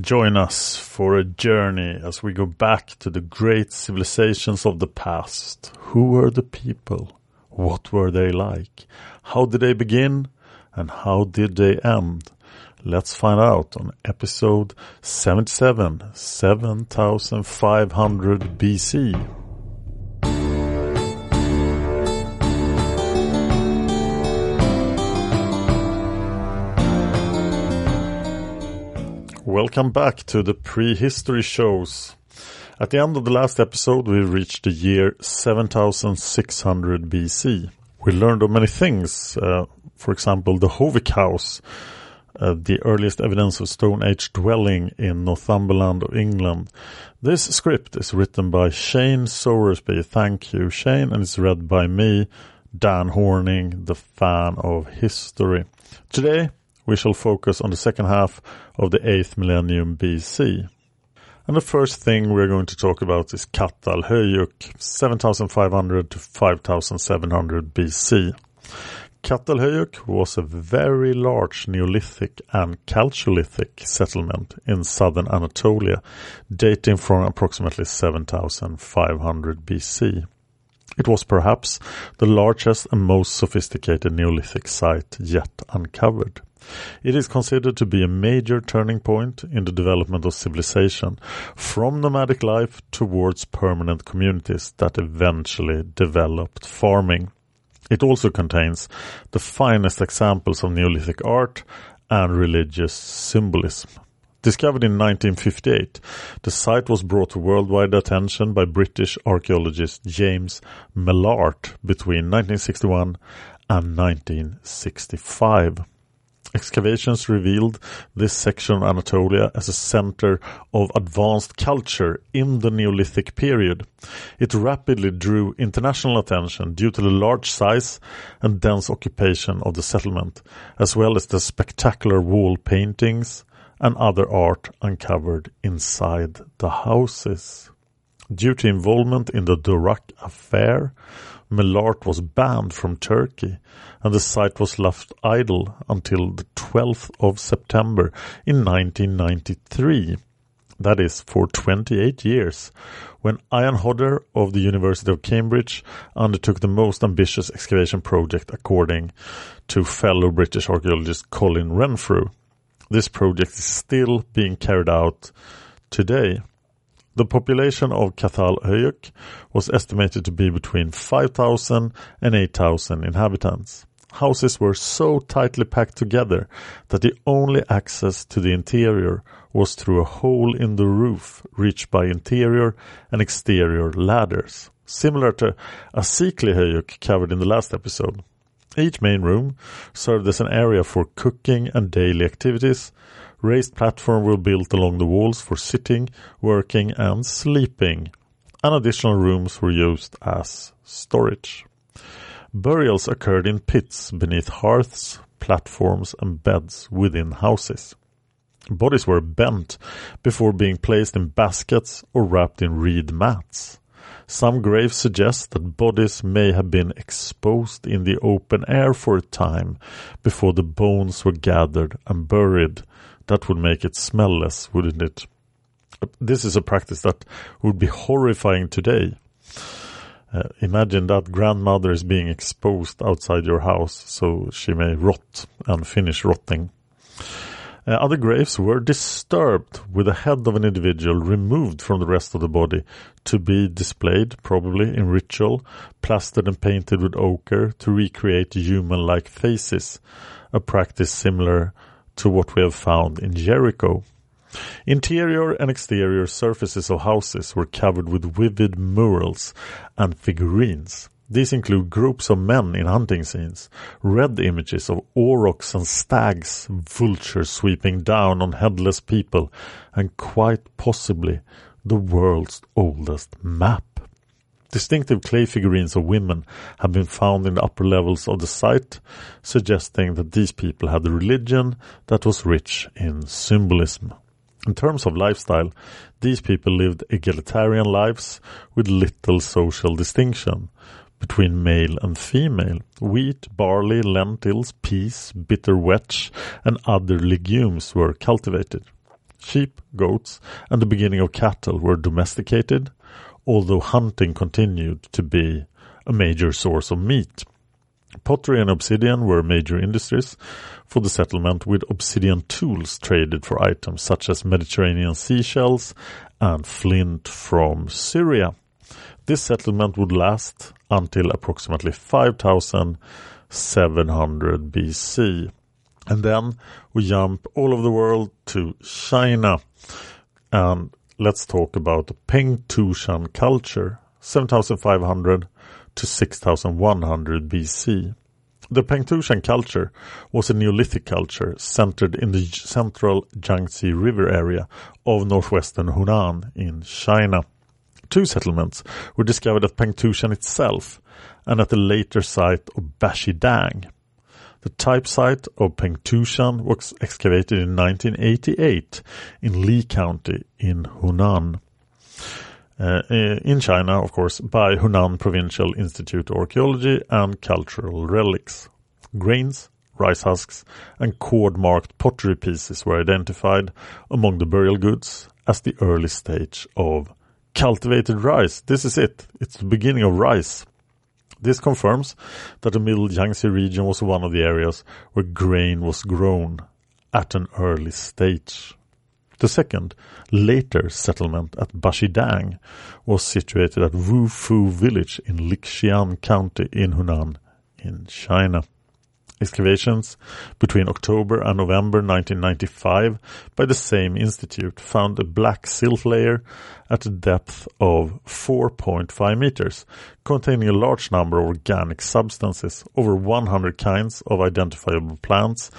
Join us for a journey as we go back to the great civilizations of the past. Who were the people? What were they like? How did they begin? And how did they end? Let's find out on episode 77, 7500 BC. Welcome back to the prehistory shows. At the end of the last episode, we reached the year 7600 BC. We learned of many things. Uh, for example, the Howick house, uh, the earliest evidence of Stone Age dwelling in Northumberland of England. This script is written by Shane Sowersby. Thank you, Shane, and it's read by me, Dan Horning, the fan of history. Today, we shall focus on the second half of the 8th millennium BC. And the first thing we're going to talk about is Çatalhöyük, 7500 to 5700 BC. Çatalhöyük was a very large Neolithic and Chalcolithic settlement in southern Anatolia, dating from approximately 7500 BC. It was perhaps the largest and most sophisticated Neolithic site yet uncovered. It is considered to be a major turning point in the development of civilization from nomadic life towards permanent communities that eventually developed farming. It also contains the finest examples of Neolithic art and religious symbolism. Discovered in 1958, the site was brought to worldwide attention by British archaeologist James Mellaart between 1961 and 1965. Excavations revealed this section of Anatolia as a center of advanced culture in the Neolithic period. It rapidly drew international attention due to the large size and dense occupation of the settlement, as well as the spectacular wall paintings and other art uncovered inside the houses. Due to involvement in the Dorak affair, Mellaart was banned from Turkey and the site was left idle until the 12th of September in 1993. That is for 28 years, when Ian Hodder of the University of Cambridge undertook the most ambitious excavation project according to fellow British archaeologist Colin Renfrew. This project is still being carried out today. The population of Çatalhöyük was estimated to be between 5,000 and 8,000 inhabitants. Houses were so tightly packed together that the only access to the interior was through a hole in the roof reached by interior and exterior ladders, similar to Asiklihöyük covered in the last episode. Each main room served as an area for cooking and daily activities, Raised platforms were built along the walls for sitting, working and sleeping, and additional rooms were used as storage. Burials occurred in pits beneath hearths, platforms and beds within houses. Bodies were bent before being placed in baskets or wrapped in reed mats. Some graves suggest that bodies may have been exposed in the open air for a time before the bones were gathered and buried. That would make it smell less, wouldn't it? This is a practice that would be horrifying today. Uh, imagine that grandmother is being exposed outside your house so she may rot and finish rotting. Uh, other graves were disturbed with the head of an individual removed from the rest of the body to be displayed, probably in ritual, plastered and painted with ochre to recreate human-like faces, a practice similar to what we have found in Jericho. Interior and exterior surfaces of houses were covered with vivid murals and figurines. These include groups of men in hunting scenes, red images of aurochs and stags, vultures sweeping down on headless people, and quite possibly the world's oldest map. Distinctive clay figurines of women have been found in the upper levels of the site, suggesting that these people had a religion that was rich in symbolism. In terms of lifestyle, these people lived egalitarian lives with little social distinction between male and female. Wheat, barley, lentils, peas, bitter vetch, and other legumes were cultivated. Sheep, goats, and the beginning of cattle were domesticated, although hunting continued to be a major source of meat. Pottery and obsidian were major industries for the settlement with obsidian tools traded for items such as Mediterranean seashells and flint from Syria. This settlement would last until approximately 5700 BC. And then we jump all over the world to China. And let's talk about the Pengtoushan culture, 7500 to 6100 BC. The Pengtoushan culture was a Neolithic culture centered in the central Yangtze River area of northwestern Hunan in China two settlements were discovered at Pengtoushan itself and at the later site of Bashidang. The type site of Pengtoushan was excavated in 1988 in Li County in Hunan. Uh, in China, of course, by Hunan Provincial Institute of Archaeology and Cultural Relics. Grains, rice husks, and cord-marked pottery pieces were identified among the burial goods as the early stage of cultivated rice. This is it. It's the beginning of rice. This confirms that the Middle Yangtze region was one of the areas where grain was grown at an early stage. The second, later settlement at Bashidang was situated at Wufu village in Lixian County in Hunan in China. Excavations between October and November 1995 by the same institute found a black silt layer at a depth of 4.5 meters, containing a large number of organic substances, over 100 kinds of identifiable plants,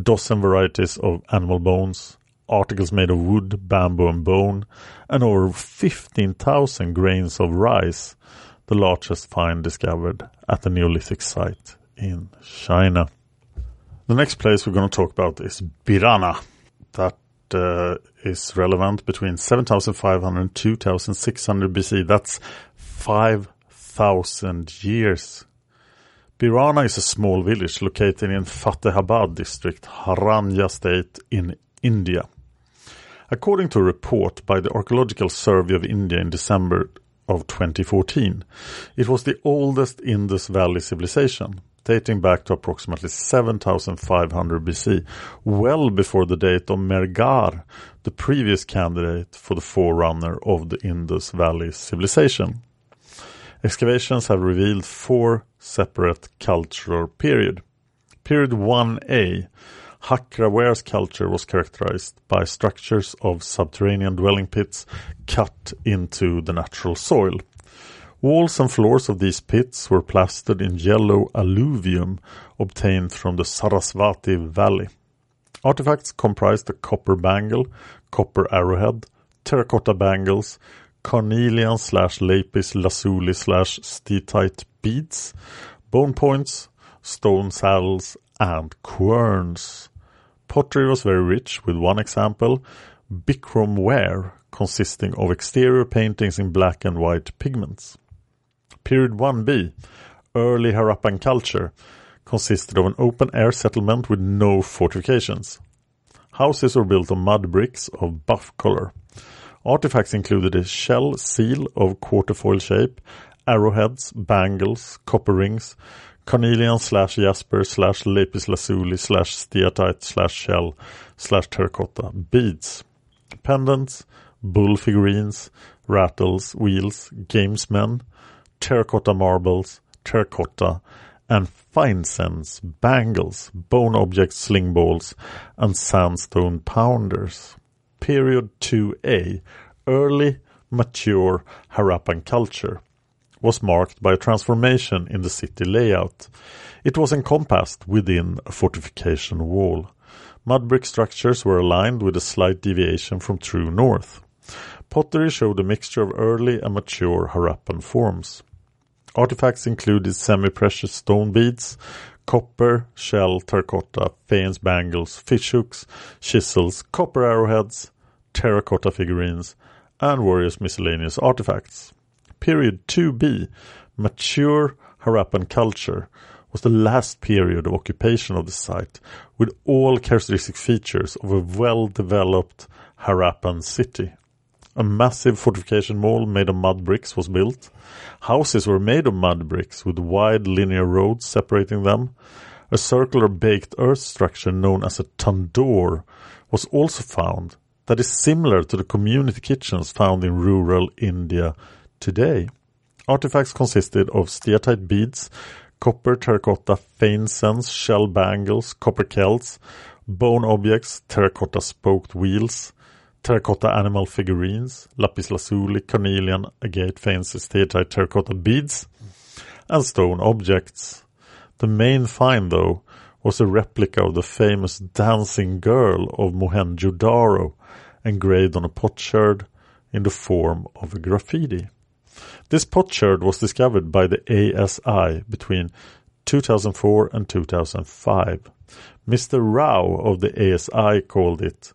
dozen varieties of animal bones, articles made of wood, bamboo and bone, and over 15,000 grains of rice, the largest find discovered at the Neolithic site in China. The next place we're going to talk about is Bhirrana. That uh, is relevant between 7,500 and 2,600 BC. That's 5,000 years. Bhirrana is a small village located in Fatehabad district, Haryana state in India. According to a report by the Archaeological Survey of India in December of 2014, it was the oldest Indus Valley civilization dating back to approximately 7500 BC, well before the date of Mehrgarh, the previous candidate for the forerunner of the Indus Valley civilization. Excavations have revealed four separate cultural periods. Period 1a, Hakraware's culture was characterized by structures of subterranean dwelling pits cut into the natural soil. Walls and floors of these pits were plastered in yellow alluvium obtained from the Sarasvati Valley. Artifacts comprised a copper bangle, copper arrowhead, terracotta bangles, carnelian slash lapis lazuli slash steatite beads, bone points, stone saddles, and querns. Pottery was very rich, with one example, Bikram ware, consisting of exterior paintings in black and white pigments. Period 1b, early Harappan culture, consisted of an open air settlement with no fortifications. Houses were built of mud bricks of buff color. Artifacts included a shell seal of quarterfoil shape, arrowheads, bangles, copper rings, carnelian slash jasper slash lapis lazuli slash steatite slash shell slash terracotta beads, pendants, bull figurines, rattles, wheels, gamesmen, terracotta marbles, terracotta, and fine sense, bangles, bone objects, sling balls, and sandstone pounders. Period 2a, early, mature Harappan culture, was marked by a transformation in the city layout. It was encompassed within a fortification wall. Mud brick structures were aligned with a slight deviation from true north. Pottery showed a mixture of early and mature Harappan forms. Artifacts included semi-precious stone beads, copper, shell, terracotta, faience bangles, fish hooks, chisels, copper arrowheads, terracotta figurines, and various miscellaneous artifacts. Period 2b, mature Harappan culture, was the last period of occupation of the site, with all characteristic features of a well-developed Harappan city. A massive fortification wall made of mud bricks was built. Houses were made of mud bricks with wide linear roads separating them. A circular baked earth structure known as a tandoor was also found that is similar to the community kitchens found in rural India today. Artifacts consisted of steatite beads, copper terracotta faience, shell bangles, copper celts, bone objects, terracotta spoked wheels, terracotta animal figurines, lapis lazuli, carnelian, agate faiences, steatite terracotta beads, and stone objects. The main find, though, was a replica of the famous dancing girl of Mohenjo-Daro, engraved on a potsherd in the form of a graffiti. This potsherd was discovered by the ASI between 2004 and 2005. Mr. Rao of the ASI called it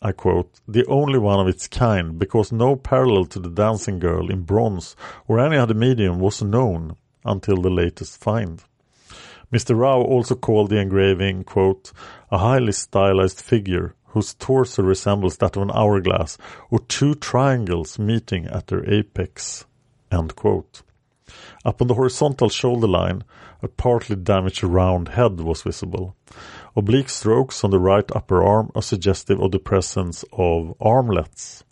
I quote, the only one of its kind, because no parallel to the dancing girl in bronze or any other medium was known until the latest find. Mr. Rao also called the engraving, quote, a highly stylized figure whose torso resembles that of an hourglass or two triangles meeting at their apex, end quote. Up on the horizontal shoulder line, a partly damaged round head was visible. Oblique strokes on the right upper arm are suggestive of the presence of armlets.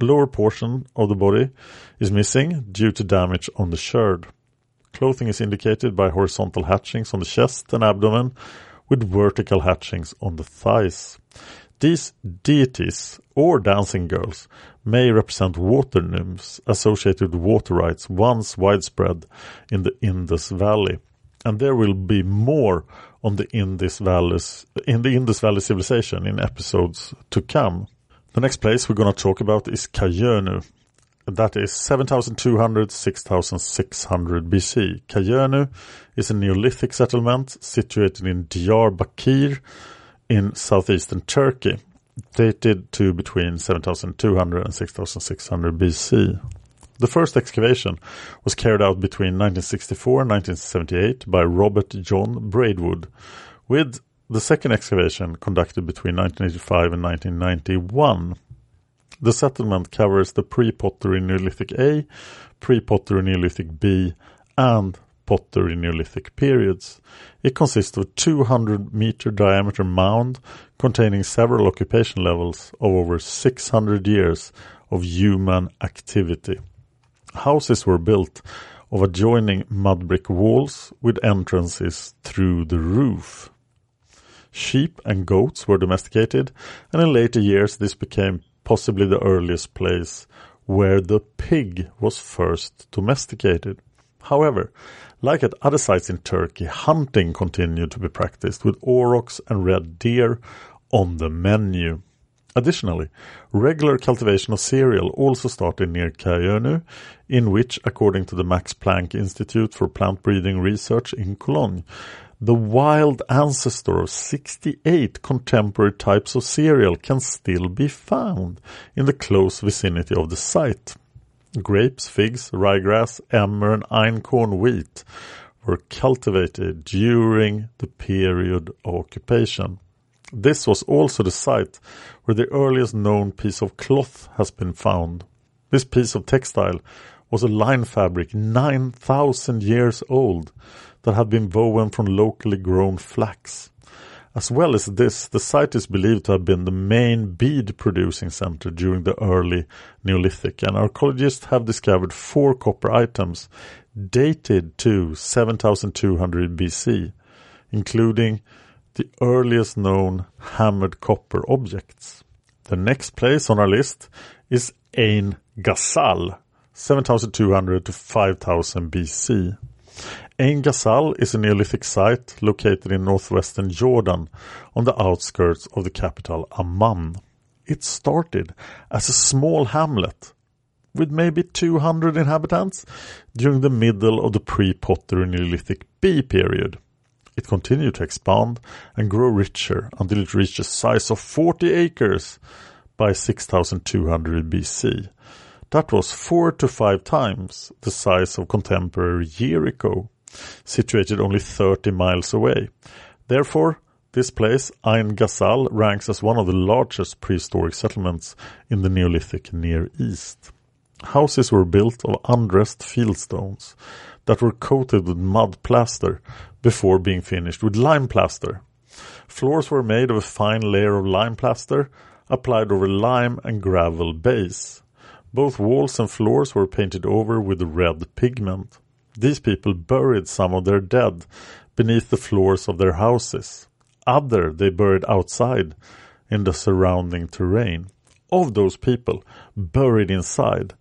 Lower portion of the body is missing due to damage on the sherd. Clothing is indicated by horizontal hatchings on the chest and abdomen with vertical hatchings on the thighs. These deities or dancing girls may represent water nymphs associated with water rites once widespread in the Indus Valley. And there will be more on the Indus Valley, in the Indus Valley civilization in episodes to come. The next place we're going to talk about is Kayenu. That is 7200 6600 BC. Kayenu is a Neolithic settlement situated in Diyarbakir in southeastern Turkey, dated to between 7200 and 6600 BC. The first excavation was carried out between 1964 and 1978 by Robert John Braidwood, with the second excavation conducted between 1985 and 1991. The settlement covers the pre-pottery Neolithic A, pre-pottery Neolithic B, and pottery Neolithic periods. It consists of a 200 meter diameter mound containing several occupation levels of over 600 years of human activity. Houses were built of adjoining mud brick walls with entrances through the roof. Sheep and goats were domesticated, and in later years this became possibly the earliest place where the pig was first domesticated. However, like at other sites in Turkey, hunting continued to be practiced with aurochs and red deer on the menu. Additionally, regular cultivation of cereal also started near Kayenu, in which, according to the Max Planck Institute for Plant Breeding Research in Cologne, the wild ancestor of 68 contemporary types of cereal can still be found in the close vicinity of the site. Grapes, figs, ryegrass, emmer and einkorn wheat were cultivated during the period of occupation. This was also the site where the earliest known piece of cloth has been found. This piece of textile was a line fabric 9,000 years old that had been woven from locally grown flax. As well as this, the site is believed to have been the main bead producing center during the early Neolithic, and archaeologists have discovered four copper items dated to 7200 BC, including the earliest known hammered copper objects. The next place on our list is Ein Ghazal, 7200 to 5000 BC. Ein Ghazal is a Neolithic site located in northwestern Jordan on the outskirts of the capital Amman. It started as a small hamlet with maybe 200 inhabitants during the middle of the pre-pottery Neolithic B period. It continued to expand and grow richer until it reached a size of 40 acres by 6200 BC. That was four to five times the size of contemporary Jericho, situated only 30 miles away. Therefore, this place, Ein Ghazal, ranks as one of the largest prehistoric settlements in the Neolithic Near East. Houses were built of undressed fieldstones that were coated with mud plaster before being finished with lime plaster. Floors were made of a fine layer of lime plaster applied over lime and gravel base. Both walls and floors were painted over with red pigment. These people buried some of their dead beneath the floors of their houses. Other they buried outside in the surrounding terrain. Of those people buried inside,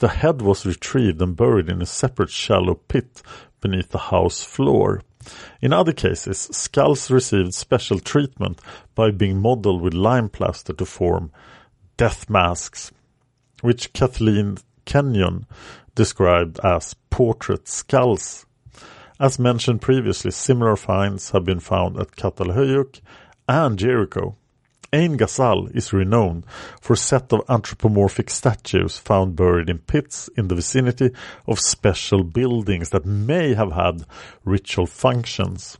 the head was retrieved and buried in a separate shallow pit beneath the house floor. In other cases, skulls received special treatment by being modeled with lime plaster to form death masks, which Kathleen Kenyon described as portrait skulls. As mentioned previously, similar finds have been found at Catalhöyük and Jericho. Ein Ghazal is renowned for a set of anthropomorphic statues found buried in pits in the vicinity of special buildings that may have had ritual functions,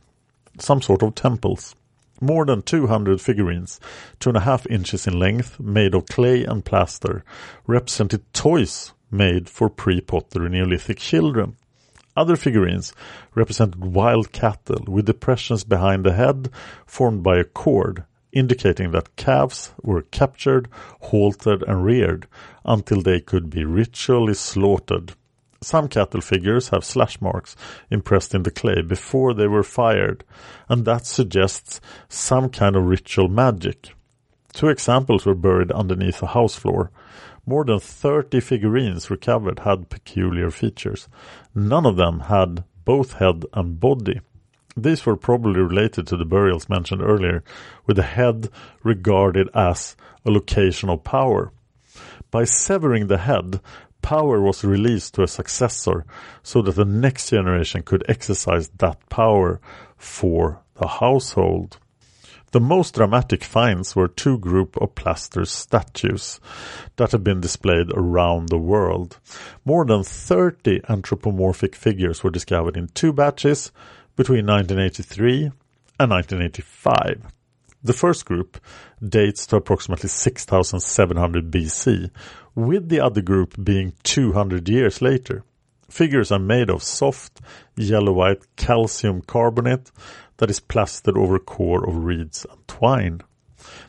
some sort of temples. More than 200 figurines, two and a half inches in length, made of clay and plaster, represented toys made for pre-pottery Neolithic children. Other figurines represented wild cattle with depressions behind the head formed by a cord indicating that calves were captured, halted and reared until they could be ritually slaughtered. Some cattle figures have slash marks impressed in the clay before they were fired, and that suggests some kind of ritual magic. Two examples were buried underneath a house floor. More than 30 figurines recovered had peculiar features. None of them had both head and body. These were probably related to the burials mentioned earlier, with the head regarded as a location of power. By severing the head, power was released to a successor so that the next generation could exercise that power for the household. The most dramatic finds were two group of plaster statues that have been displayed around the world. More than 30 anthropomorphic figures were discovered in two batches between 1983 and 1985. The first group dates to approximately 6700 BC, with the other group being 200 years later. Figures are made of soft, yellow-white calcium carbonate that is plastered over a core of reeds and twine.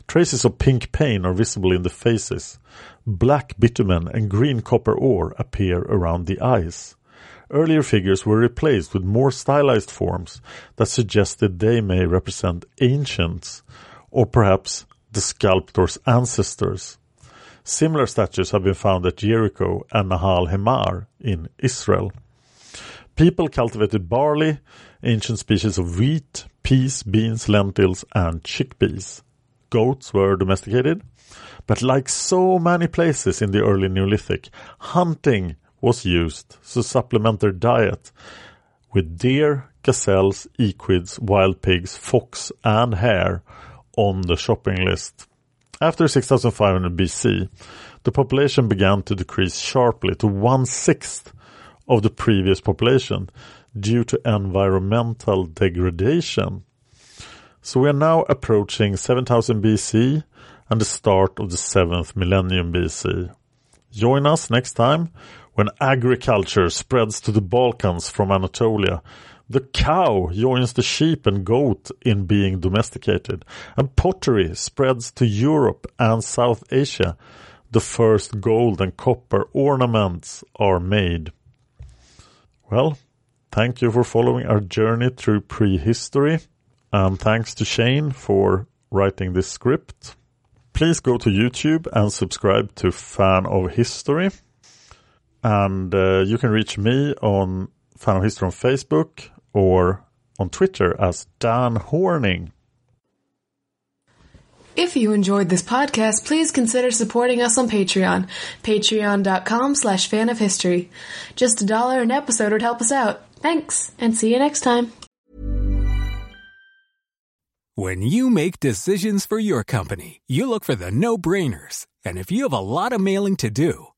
Traces of pink paint are visible in the faces. Black bitumen and green copper ore appear around the eyes. Earlier figures were replaced with more stylized forms that suggested they may represent ancients or perhaps the sculptor's ancestors. Similar statues have been found at Jericho and Nahal Hemar in Israel. People cultivated barley, ancient species of wheat, peas, beans, lentils, and chickpeas. Goats were domesticated, but like so many places in the early Neolithic, hunting was used to supplement their diet with deer, gazelles, equids, wild pigs, fox, and hare on the shopping list. After 6500 BC, the population began to decrease sharply to one sixth of the previous population due to environmental degradation. So we are now approaching 7000 BC and the start of the seventh millennium BC. Join us next time when agriculture spreads to the Balkans from Anatolia. The cow joins the sheep and goat in being domesticated, and pottery spreads to Europe and South Asia. The first gold and copper ornaments are made. Well, thank you for following our journey through prehistory, and thanks to Shane for writing this script. Please go to YouTube and subscribe to Fan of History. And uh, you can reach me on Fan of History on Facebook or on Twitter as Dan Horning. If you enjoyed this podcast, please consider supporting us on Patreon. Patreon.com slash fan of history. Just a dollar an episode would help us out. Thanks, and see you next time. When you make decisions for your company, you look for the no-brainers. And if you have a lot of mailing to do,